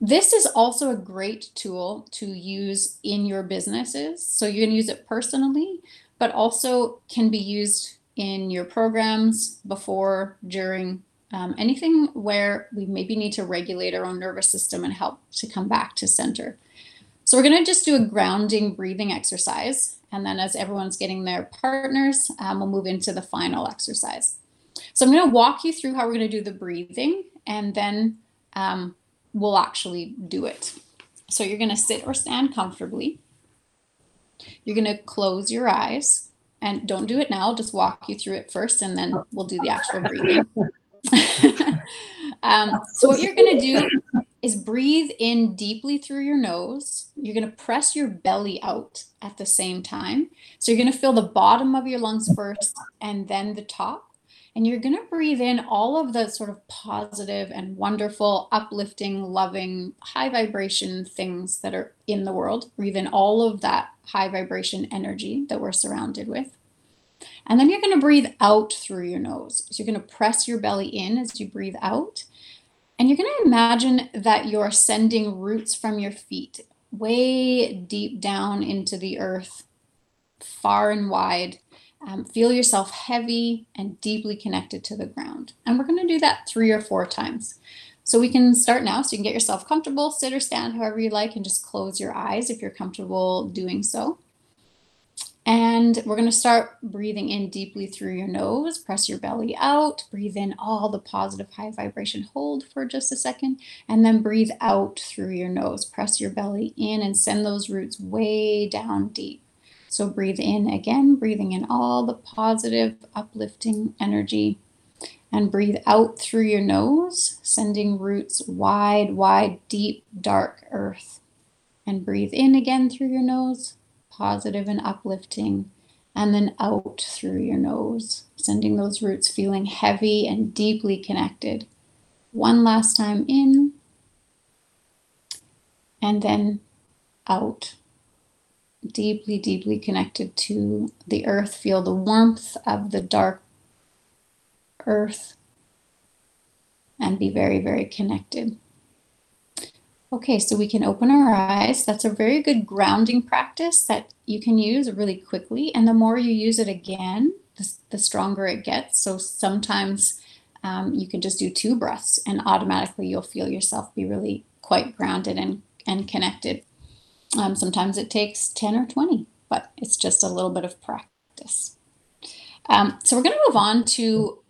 This is also a great tool to use in your businesses. So you can use it personally, but also can be used in your programs before, during, um, anything where we maybe need to regulate our own nervous system and help to come back to center. So we're going to just do a grounding breathing exercise. And then as everyone's getting their partners, um, we'll move into the final exercise. So I'm going to walk you through how we're going to do the breathing and then um, we'll actually do it. So you're going to sit or stand comfortably. You're going to close your eyes and don't do it now. I'll just walk you through it first and then we'll do the actual breathing. um, so what you're going to do is breathe in deeply through your nose. You're going to press your belly out at the same time. So you're going to feel the bottom of your lungs first and then the top. And you're going to breathe in all of the sort of positive and wonderful, uplifting, loving, high vibration things that are in the world. Breathe in all of that high vibration energy that we're surrounded with. And then you're going to breathe out through your nose. So you're going to press your belly in as you breathe out. And you're going to imagine that you're sending roots from your feet way deep down into the earth, far and wide. Um, feel yourself heavy and deeply connected to the ground. And we're going to do that three or four times. So we can start now. So you can get yourself comfortable, sit or stand, however you like, and just close your eyes if you're comfortable doing so. And we're going to start breathing in deeply through your nose. Press your belly out. Breathe in all the positive high vibration. Hold for just a second. And then breathe out through your nose. Press your belly in and send those roots way down deep. So breathe in again, breathing in all the positive, uplifting energy. And breathe out through your nose, sending roots wide, wide, deep, dark earth. And breathe in again through your nose positive and uplifting, and then out through your nose, sending those roots feeling heavy and deeply connected. One last time in, and then out. Deeply, deeply connected to the earth. Feel the warmth of the dark earth and be very, very connected. Okay, so we can open our eyes. That's a very good grounding practice that you can use really quickly. And the more you use it again, the, the stronger it gets. So sometimes um, you can just do two breaths and automatically you'll feel yourself be really quite grounded and, and connected. Um, sometimes it takes 10 or 20, but it's just a little bit of practice. Um, so we're going to move on to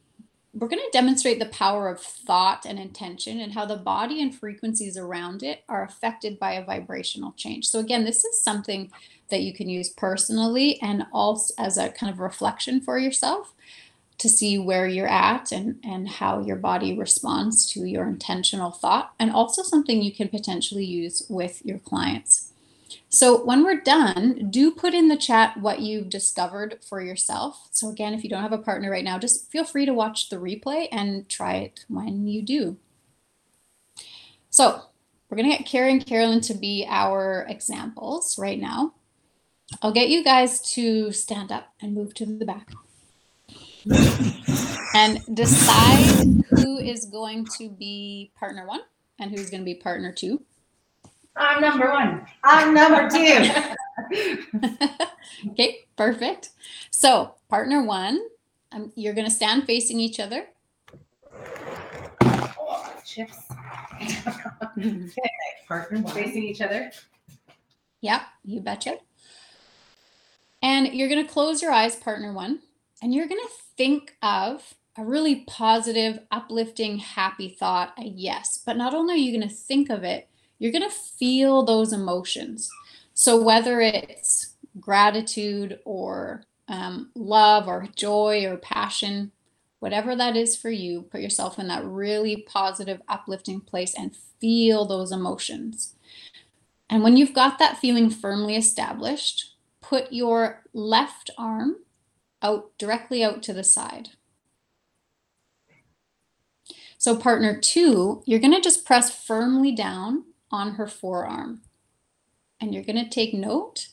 we're going to demonstrate the power of thought and intention and how the body and frequencies around it are affected by a vibrational change. So, again, this is something that you can use personally and also as a kind of reflection for yourself to see where you're at and, and how your body responds to your intentional thought, and also something you can potentially use with your clients. So when we're done, do put in the chat what you've discovered for yourself. So again, if you don't have a partner right now, just feel free to watch the replay and try it when you do. So we're going to get Carrie and Carolyn to be our examples right now. I'll get you guys to stand up and move to the back. and decide who is going to be partner one and who's going to be partner two. I'm number one. I'm number two. okay, perfect. So, partner one, um, you're going to stand facing each other. Oh, chips. Okay, partner Facing each other. Yep, you betcha. And you're going to close your eyes, partner one, and you're going to think of a really positive, uplifting, happy thought, a yes. But not only are you going to think of it, you're going to feel those emotions. So, whether it's gratitude or um, love or joy or passion, whatever that is for you, put yourself in that really positive, uplifting place and feel those emotions. And when you've got that feeling firmly established, put your left arm out directly out to the side. So, partner two, you're going to just press firmly down on her forearm. And you're going to take note.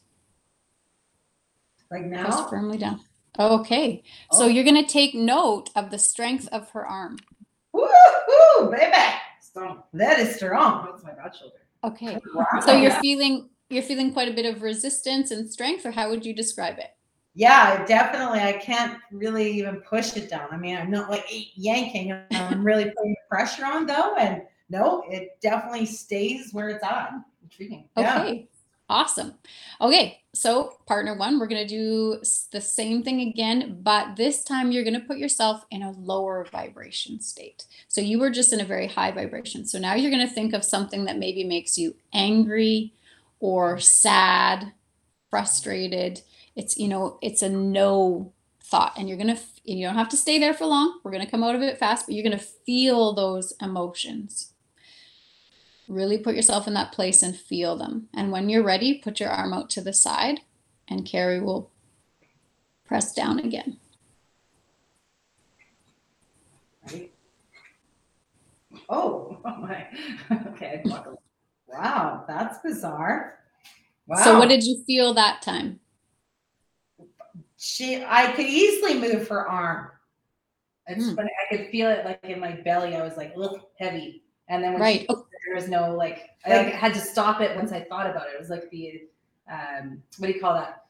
Like Press now? firmly down. Okay. So Oh. you're going to take note of the strength of her arm. Woohoo, baby. Strong. That is strong. That's my broad shoulder. Okay. Wow. So you're feeling you're feeling quite a bit of resistance and strength or how would you describe it? Yeah, definitely. I can't really even push it down. I mean, I'm not like yanking. I'm really putting pressure on though, and no, it definitely stays where it's at. Intriguing. Yeah. Okay. Awesome. Okay. So, partner one, we're going to do the same thing again, but this time you're going to put yourself in a lower vibration state. So, you were just in a very high vibration. So, now you're going to think of something that maybe makes you angry or sad, frustrated. It's, you know, it's a no thought and you're going to you don't have to stay there for long. We're going to come out of it fast, but you're going to feel those emotions. Really put yourself in that place and feel them. And when you're ready, put your arm out to the side and Carrie will press down again. Ready? Oh, oh my. okay. Wow, that's bizarre. Wow. So what did you feel that time? She I could easily move her arm. It's mm. funny. I could feel it like in my belly. I was like, look heavy. And then when right. she there was no like, I like, had to stop it once I thought about it. It was like the, um, what do you call that?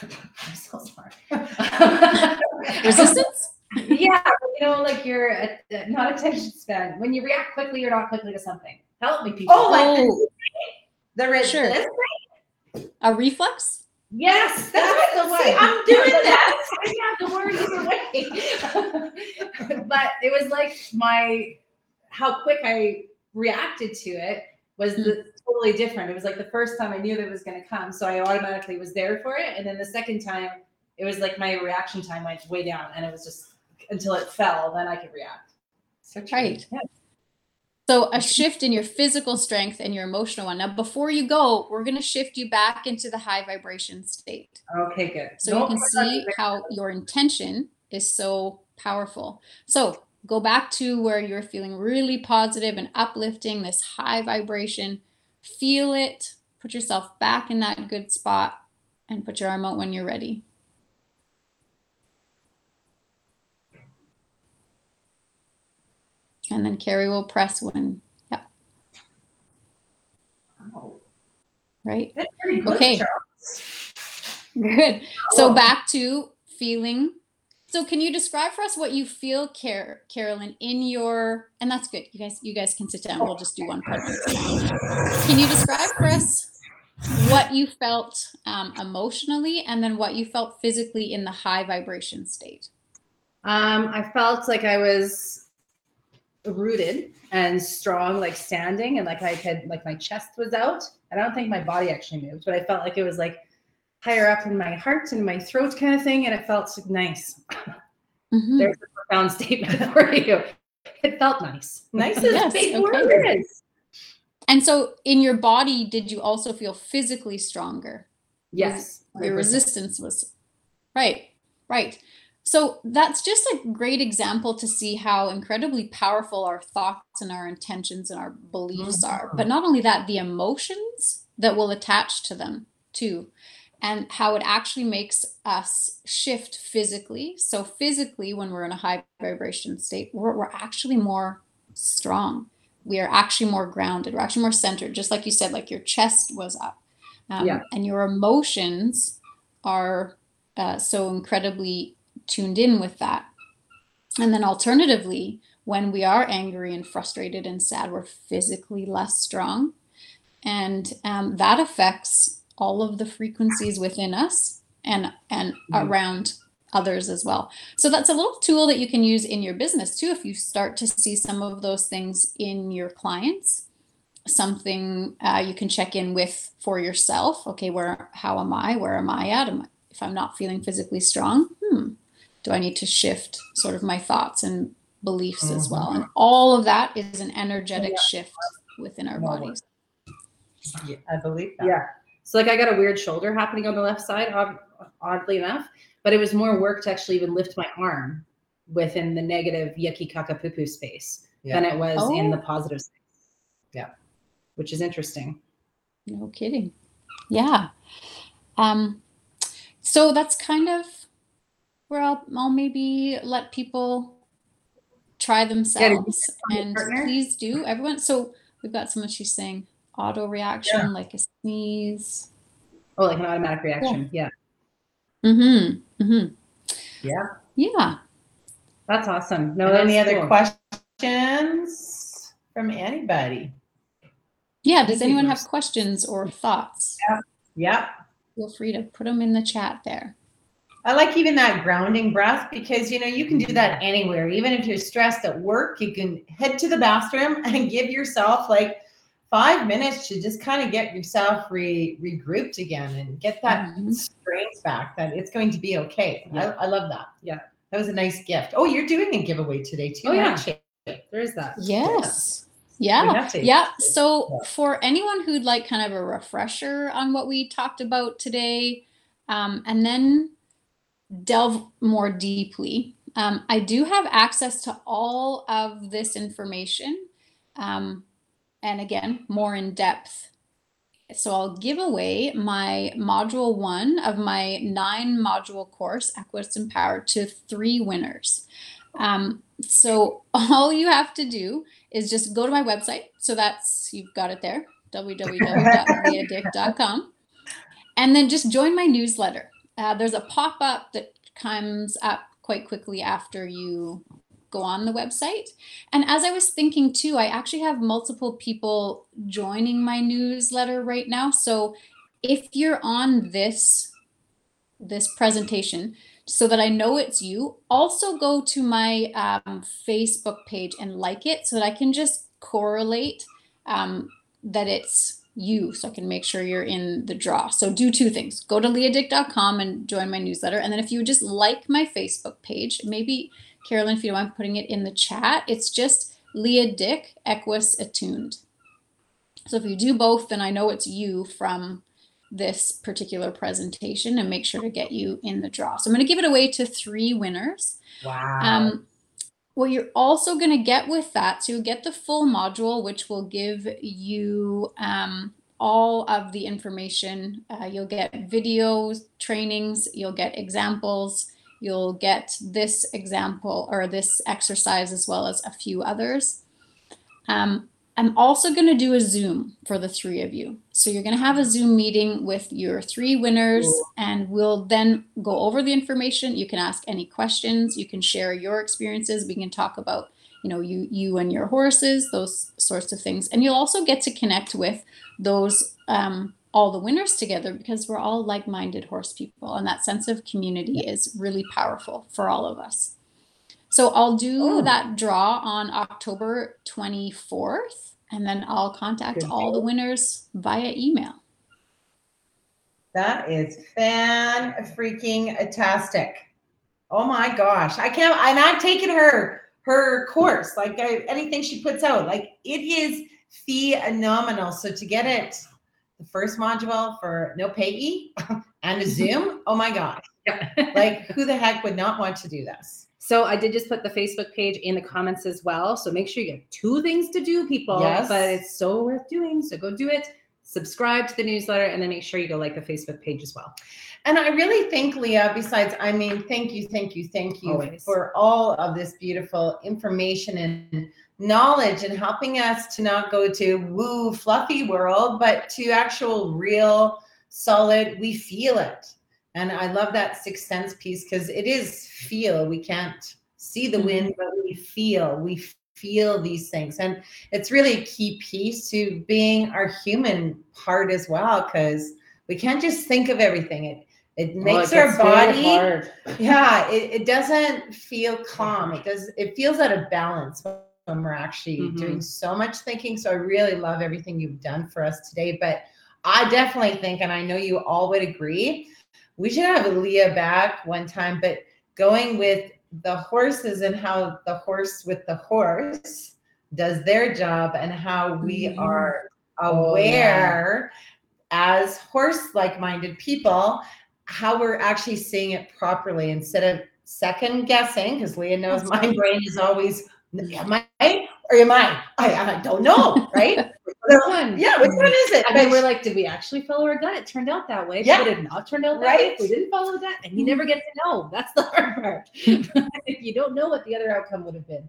I'm so sorry. Resistance? yeah, you know, like you're a, a- not attention span. When you react quickly, you're not quickly to something. Help me, people. Oh, like Oh, the red. Sure. this? a reflex? yes, That's that's the way. I'm doing that. I have to worry either way. but it was like my how quick I reacted to it was hmm. the, totally different. It was like the first time I knew that it was going to come, so I automatically was there for it. And then the second time, it was like my reaction time went way down, and it was just until it fell, then I could react. So. Right. So a shift in your physical strength and your emotional one. Now, before you go, we're going to shift you back into the high vibration state. Okay, good. So you can see how your intention is so powerful. So go back to where you're feeling really positive and uplifting, this high vibration. Feel it. Put yourself back in that good spot and put your arm out when you're ready. And then Carrie will press when, yeah, Oh, right? That's pretty good, Okay. Good. So back to feeling. So can you describe for us what you feel, Car- Carolyn, in your and that's good. You guys, you guys can sit down. We'll just do one part. Can you describe for us what you felt um, emotionally and then what you felt physically in the high vibration state? Um, I felt like I was rooted and strong, like standing, and like I could, like my chest was out. I don't think my body actually moved, but I felt like it was like higher up in my heart and my throat, kind of thing, and it felt nice. Mhm. There's a profound statement for you. It felt nice. Nice is Yes, big okay. word. It is. And so in your body, did you also feel physically stronger? Yes. your resistance was right right so that's just a great example to see how incredibly powerful our thoughts and our intentions and our beliefs are but not only that the emotions that will attach to them too and how it actually makes us shift physically. So physically when we're in a high vibration state we're, we're actually more strong. We are actually more grounded. We're actually more centered just like you said like your chest was up. Um, Yeah. and your emotions are uh, so incredibly tuned in with that. And then alternatively when we are angry and frustrated and sad we're physically less strong. And um, that affects all of the frequencies within us and and Mhm. around others as well. So that's a little tool that you can use in your business too if you start to see some of those things in your clients. Something uh, you can check in with for yourself. Okay where how am i? Where am i at? Am I, if i'm not feeling physically strong hmm do i need to shift sort of my thoughts and beliefs as well? And all of that is an energetic shift within our bodies. Yeah, I believe that. Yeah. So like I got a weird shoulder happening on the left side, oddly enough, but it was more work to actually even lift my arm within the negative yucky kaka poo poo space Yeah. than it was in the Oh. positive space. Yeah. Which is interesting. No kidding. Yeah. Um, so that's kind of where I'll, I'll maybe let people try themselves. And partner? please do, everyone. So we've got someone she's saying auto reaction, like a sneeze. Oh, like an automatic reaction. Yeah. Mm-hmm. Mm-hmm. Yeah. Yeah. That's awesome. No, And any that's other cool. questions from anybody? Yeah. Does Thank you, anyone have questions or thoughts? Yeah. yeah. Feel free to put them in the chat there. I like even that grounding breath because you know you can do that anywhere. Even if you're stressed at work, you can head to the bathroom and give yourself like five minutes to just kind of get yourself re regrouped again and get that Mhm. strength back. That it's going to be okay. Yeah. I, I love that. Yeah. that was a nice gift. Oh, you're doing a giveaway today too. Oh, yeah. aren't? There is that. Yes. We Yeah. Yeah. So for anyone who'd like kind of a refresher on what we talked about today, um, and then delve more deeply, um, I do have access to all of this information um, and again, more in depth. So I'll give away my module one of my nine module course, Equus Empowered, to three winners. Um, so all you have to do is just go to my website. So that's, you've got it there, www.leadick.com. And then just join my newsletter. Uh, there's a pop up that comes up quite quickly after you go on the website. And as I was thinking too, I actually have multiple people joining my newsletter right now. So if you're on this this presentation, so that I know it's you, also go to my um, Facebook page and like it so that I can just correlate um, that it's you so I can make sure you're in the draw. So do two things. Go to leadick.com and join my newsletter. And then if you just like my Facebook page, maybe Carolyn, if you don't mind putting it in the chat, it's just Leah Dick Equus Attuned. So if you do both, then I know it's you from this particular presentation and make sure to get you in the draw. So I'm going to give it away to three winners. Wow. Um, what you're also going to get with that, so you'll get the full module, which will give you um, all of the information. Uh, you'll get videos, trainings, you'll get examples, you'll get this example or this exercise as well as a few others. Um, I'm also going to do a Zoom for the three of you. So you're going to have a Zoom meeting with your three winners, and we'll then go over the information. You can ask any questions. You can share your experiences. We can talk about, you know, you you and your horses, those sorts of things. And you'll also get to connect with those um, all the winners together because we're all like-minded horse people, and that sense of community is really powerful for all of us. So I'll do Oh. that draw on October 24th, and then I'll contact Good all the winners via email. That is fan freaking tastic. Oh my gosh. I can't and I've taken her her course, like I, anything she puts out. Like it is phenomenal. So to get it the first module for no payee and a Zoom, oh my god. Like who the heck would not want to do this? So I did just put the Facebook page in the comments as well. So make sure you have two things to do, people. Yes. But it's so worth doing. So go do it. Subscribe to the newsletter and then make sure you go like the Facebook page as well. And I really think, Leah, besides, I mean, thank you, thank you, thank you Always. for all of this beautiful information and knowledge and helping us to not go to woo fluffy world, but to actual real solid, we feel it. And I love that sixth sense piece because it is feel. We can't see the wind, mm-hmm. but we feel. We feel these things. And it's really a key piece to being our human part as well, because we can't just think of everything. It it makes our body yeah it, it doesn't feel calm it does it feels out of balance when we're actually Mhm. doing so much thinking so i really love everything you've done for us today but i definitely think and i know you all would agree we should have leah back one time but going with the horses and how the horse with the horse does their job and how we Mhm. are Oh, yeah. aware as horse like minded people how we're actually seeing it properly instead of second guessing because leah knows That's my right. brain is always am i or am i i, I don't know right Which one? yeah which one is it And then But- we're like, did we actually follow our gut? It turned out that way. Yeah. But it not turned out that Right. way. We didn't follow that. And you mm-hmm. never get to know. That's the hard part. you don't know what the other outcome would have been.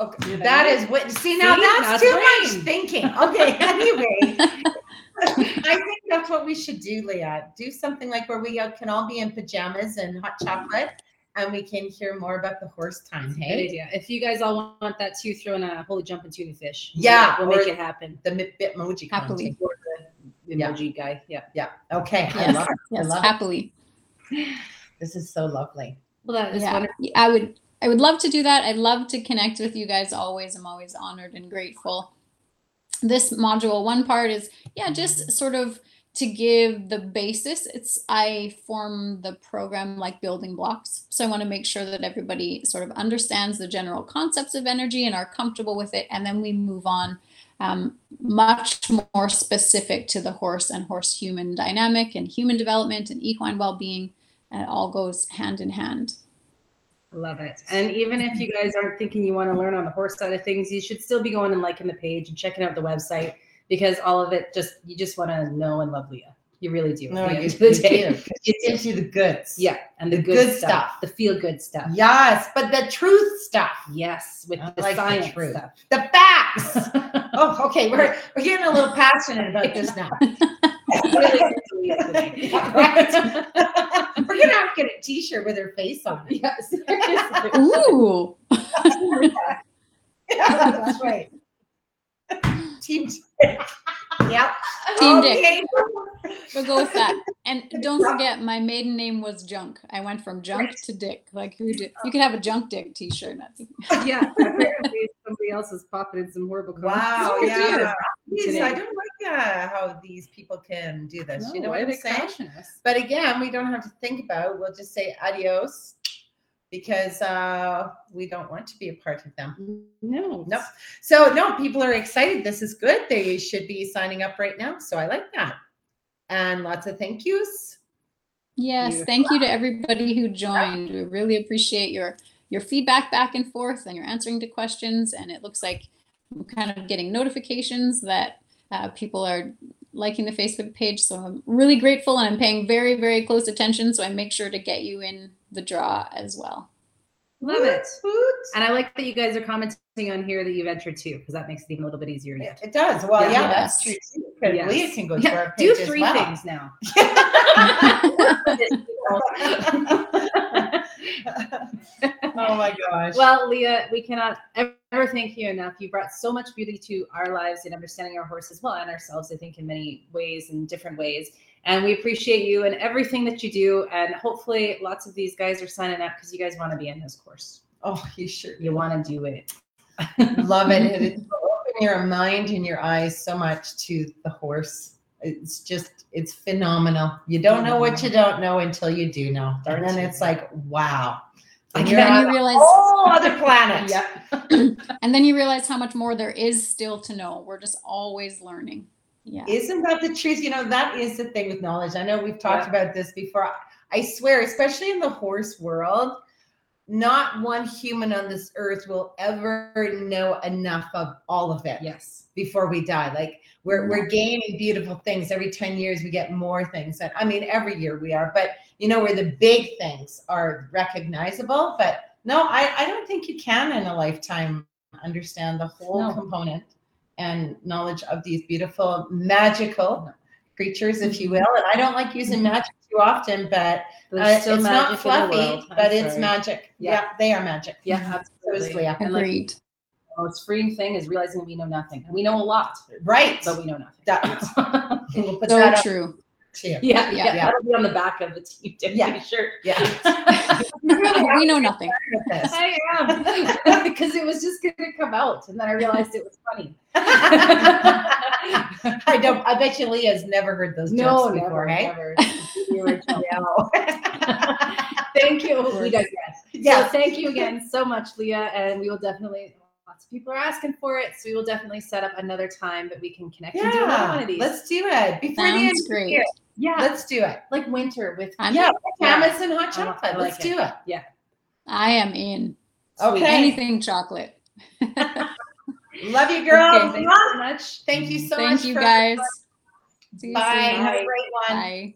okay, that is what see now See? that's, That's too brain. much thinking okay anyway I think that's what we should do, Leah. Do something like where we uh, can all be in pajamas and hot chocolate, and we can hear more about the horse time. Good Hey, idea. If you guys all want that too, throw in a holy jumping tuna fish. Yeah, We'll make it happen. the mi- Bitmoji Happily. content. The Yeah. emoji guy. Yeah. Yeah. Okay. I love it. yes, I love happily. it. This is so lovely. Well, that is yeah, wonderful. I would I would love to do that. I'd love to connect with you guys always. I'm always honored and grateful. This module one part is yeah, just sort of to give the basis. It's I form the program like building blocks. So I want to make sure that everybody sort of understands the general concepts of energy and are comfortable with it and then we move on um, much more specific to the horse and horse human dynamic and human development and equine well-being and it all goes hand in hand Love it. And even if you guys aren't thinking you want to learn on the horse side of things, you should still be going and liking the page and checking out the website because all of it just you just want to know and love Leah. You really do. No, you, the you day. do. It gives you the goods. Yeah, and the, The good, good stuff, stuff. the feel good stuff. Yes, but the truth stuff, Yes, with I the like the science truth. stuff. the facts. oh, okay. We're we're getting a little passionate about this now. Really good to Leah today. Yeah, right. we're gonna have to get a T-shirt with her face on it. Yes. Ooh. Yeah, that's right. Team. Dick. Yep. Team Dick. Okay. We'll go with that. And don't forget, my maiden name was Junk. I went from Junk to Dick. Like who did? You could have a Junk Dick T-shirt. That's- yeah, apparently somebody else is popping in some horrible comments. Wow. Look at Yeah. These- today. I don't like uh, how these people can do this. you know why what are I'm saying? crashing us? But again, we don't have to think about. it. We'll just say adios because uh, we don't want to be a part of them. No. Nope. So no, people are excited. This is good. They should be signing up right now. So I like that. And lots of thank yous. Yes, Beautiful. thank you to everybody who joined. We really appreciate your your feedback back and forth and your answering to questions. And it looks like I'm kind of getting notifications that uh, people are liking the Facebook page. So I'm really grateful and I'm paying very, very close attention. So I make sure to get you in the draw as well. Love it. Woot, woot. And I like that you guys are commenting on here that you've entered too, because that makes it even a little bit easier yet. It does. Well, yeah, Yeah. that's true too. Yes. Leah can go to Yeah, our do page as three well. things now. oh my gosh. Well, Leah, we cannot ever thank you enough. You brought so much beauty to our lives and understanding our horses well and ourselves, I think, in many ways and different ways. And we appreciate you and everything that you do. And hopefully, lots of these guys are signing up because you guys want to be in this course. oh, you sure You want to do it. love it. It is open your mind and your eyes so much to the horse. It's just, it's phenomenal. You don't know what you don't know until you do know. And then it's like, wow. And you're then you realize whole other planet. and then you realize how much more there is still to know. We're just always learning. Yeah. Isn't that the truth? You know, that is the thing with knowledge. I know we've talked about this before. I swear, especially in the horse world, not one human on this earth will ever know enough of all of it Yes. before we die. Like we're we're gaining beautiful things every 10 years we get more things. And I mean every year we are, but you know where the big things are recognizable. But no, I, I don't think you can in a lifetime understand the whole No. component and knowledge of these beautiful magical creatures, if you will. And I don't like using magic too often, but uh, There's it's not magic in the fluffy, world. I'm but it's magic. Yeah. Yeah. they are magic. Yeah, So is absolutely. Leah. And like Agreed. the most freeing thing is realizing we know nothing. And we know a lot, Right. but we know nothing. That- We'll put So that up true. too. Yeah, Yeah. yeah, that'll be on the back of the team Yeah. shirt. Yeah. we know nothing. I am because it was just gonna come out, and then I realized it was funny. I don't. I bet you Leah's never heard those no, jokes before, never, hey? never. The original. No. thank you. We digress. So yeah. thank you again so much, Leah, and we will definitely. Lots of people are asking for it, so we will definitely set up another time that we can connect and do another one of these. Let's do it before the end Sounds of the great. year. Yeah, Let's do it. like winter with. I'm Yeah, Yeah. And hot I like- chocolate. Let's like do it. Yeah. I am in. Okay. Anything chocolate. Love you, girl. Okay, Thank you so much. Thank you so Thank much. you guys. See you Bye. soon. Have a great one. Bye.